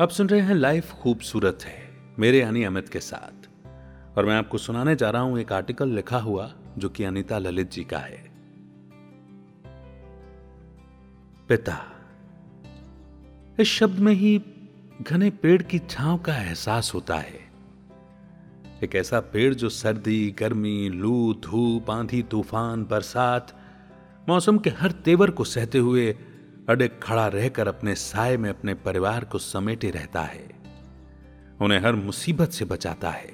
अब सुन रहे हैं लाइफ खूबसूरत है, मेरे यानी अमित के साथ। और मैं आपको सुनाने जा रहा हूँ एक आर्टिकल लिखा हुआ जो कि अनीता ललित जी का है। पिता, इस शब्द में ही घने पेड़ की छांव का एहसास होता है। एक ऐसा पेड़ जो सर्दी, गर्मी, लू, धूप, आंधी, तूफ़ान, बरसात, मौसम के हर तेवर को सहते हुए अड़े खड़ा रहकर अपने साय में अपने परिवार को समेटे रहता है। उन्हें हर मुसीबत से बचाता है।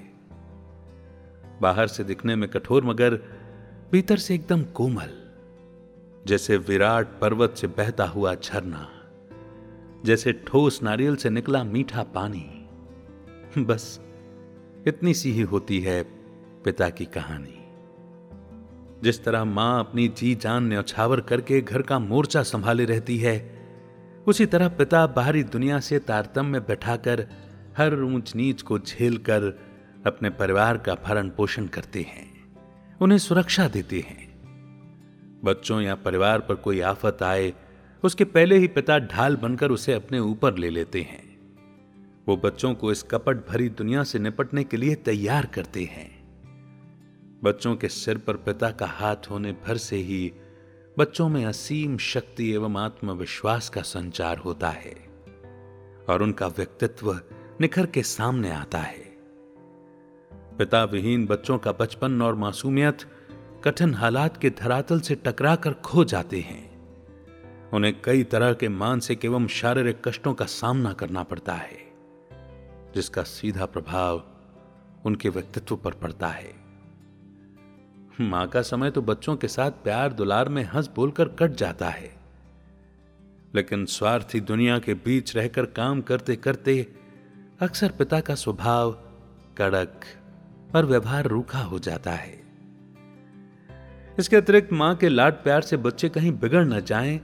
बाहर से दिखने में कठोर मगर भीतर से एकदम कोमल, जैसे विराट पर्वत से बहता हुआ झरना, जैसे ठोस नारियल से निकला मीठा पानी। बस इतनी सी ही होती है पिता की कहानी। जिस तरह माँ अपनी जी जान न्यौछावर करके घर का मोर्चा संभाले रहती है, उसी तरह पिता बाहरी दुनिया से तारतम्य बैठाकर हर ऊंच नीच को झेल कर अपने परिवार का भरण पोषण करते हैं, उन्हें सुरक्षा देते हैं। बच्चों या परिवार पर कोई आफत आए, उसके पहले ही पिता ढाल बनकर उसे अपने ऊपर ले लेते हैं। वो बच्चों को इस कपट भरी दुनिया से निपटने के लिए तैयार करते हैं। बच्चों के सिर पर पिता का हाथ होने भर से ही बच्चों में असीम शक्ति एवं आत्मविश्वास का संचार होता है और उनका व्यक्तित्व निखर के सामने आता है। पिता विहीन बच्चों का बचपन और मासूमियत कठिन हालात के धरातल से टकरा कर खो जाते हैं। उन्हें कई तरह के मानसिक एवं शारीरिक कष्टों का सामना करना पड़ता है, जिसका सीधा प्रभाव उनके व्यक्तित्व पर पड़ता है। माँ का समय तो बच्चों के साथ प्यार दुलार में हंस बोलकर कट जाता है। लेकिन स्वार्थी दुनिया के बीच रहकर काम करते करते अक्सर पिता का स्वभाव कड़क और व्यवहार रूखा हो जाता है। इसके अतिरिक्त माँ के लाड प्यार से बच्चे कहीं बिगड़ न जाएँ,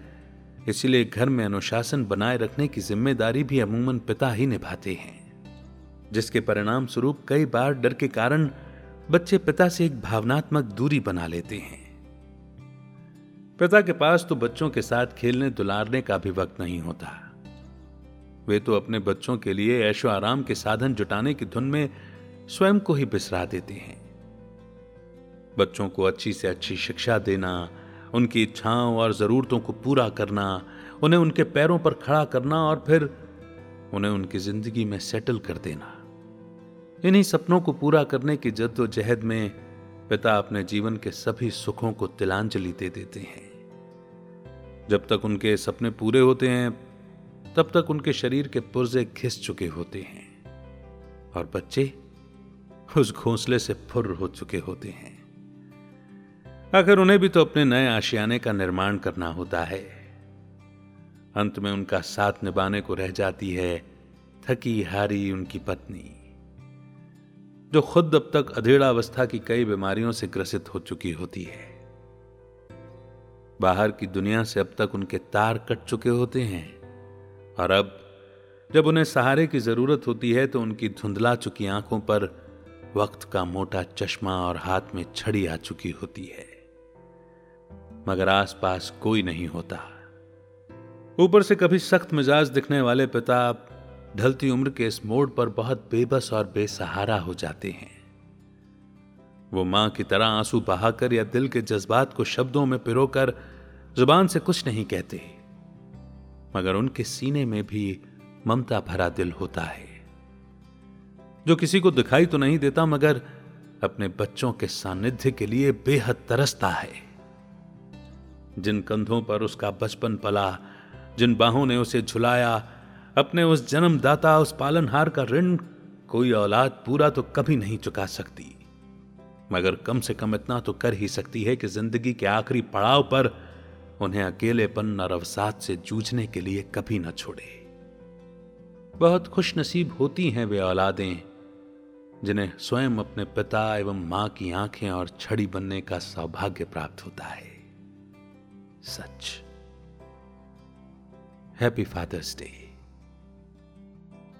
इसलिए घर में अनुशासन बनाए रखने की ज़िम्मेदारी भी अमूमन पिता ही निभाते हैं जिसके परिणाम स्वरूप कई बार डर के कारण बच्चे पिता से एक भावनात्मक दूरी बना लेते हैं। पिता के पास तो बच्चों के साथ खेलने दुलारने का भी वक्त नहीं होता। वे तो अपने बच्चों के लिए ऐशो आराम के साधन जुटाने की धुन में स्वयं को ही बिसरा देते हैं। बच्चों को अच्छी से अच्छी शिक्षा देना, उनकी इच्छाओं और जरूरतों को पूरा करना, उन्हें उनके पैरों पर खड़ा करना और फिर उन्हें उनकी ज़िंदगी में सेटल कर देना। इन्हीं सपनों को पूरा करने की जद्दोजहद में पिता अपने जीवन के सभी सुखों को तिलांजलि दे देते हैं। जब तक उनके सपने पूरे होते हैं, तब तक उनके शरीर के पुर्जे घिस चुके होते हैं और बच्चे उस घोंसले से फुर हो चुके होते हैं। आखिर उन्हें भी तो अपने नए आशियाने का निर्माण करना होता है। अंत में उनका साथ निभाने को रह जाती है थकी हारी उनकी पत्नी। जो खुद अब तक अधेड़ा अवस्था की कई बीमारियों से ग्रसित हो चुकी होती है। बाहर की दुनिया से अब तक उनके तार कट चुके होते हैं। और अब, जब उन्हें सहारे की ज़रूरत होती है तो उनकी धुंधला चुकी आँखों पर वक्त का मोटा चश्मा और हाथ में छड़ी आ चुकी होती है। मगर आसपास कोई नहीं होता। ऊपर से कभी सख्त मिजाज दिखने वाले पिता ढलती उम्र के इस मोड़ पर बहुत बेबस और बेसहारा हो जाते हैं। वो माँ की तरह आँसू बहाकर या दिल के जज्बात को शब्दों में पिरोकर ज़ुबान से कुछ नहीं कहते, मगर उनके सीने में भी ममता भरा दिल होता है। जो किसी को दिखाई तो नहीं देता, मगर अपने बच्चों के सानिध्य के लिए बेहद तरसता है। जिन कंधों पर उसका बचपन पला, जिन बाहों ने उसे झुलाया अपने उस जन्मदाता, उस पालनहार का ऋण कोई औलाद पूरा तो कभी नहीं चुका सकती। मगर कम से कम इतना तो कर ही सकती है कि ज़िंदगी के आखिरी पड़ाव पर उन्हें अकेलेपन और अवसाद से जूझने के लिए कभी न छोड़े। बहुत खुश नसीब होती हैं वे औलादें, जिन्हें स्वयं अपने पिता एवं माँ की आँखें और छड़ी बनने का सौभाग्य प्राप्त होता है। सच। Happy Father's Day.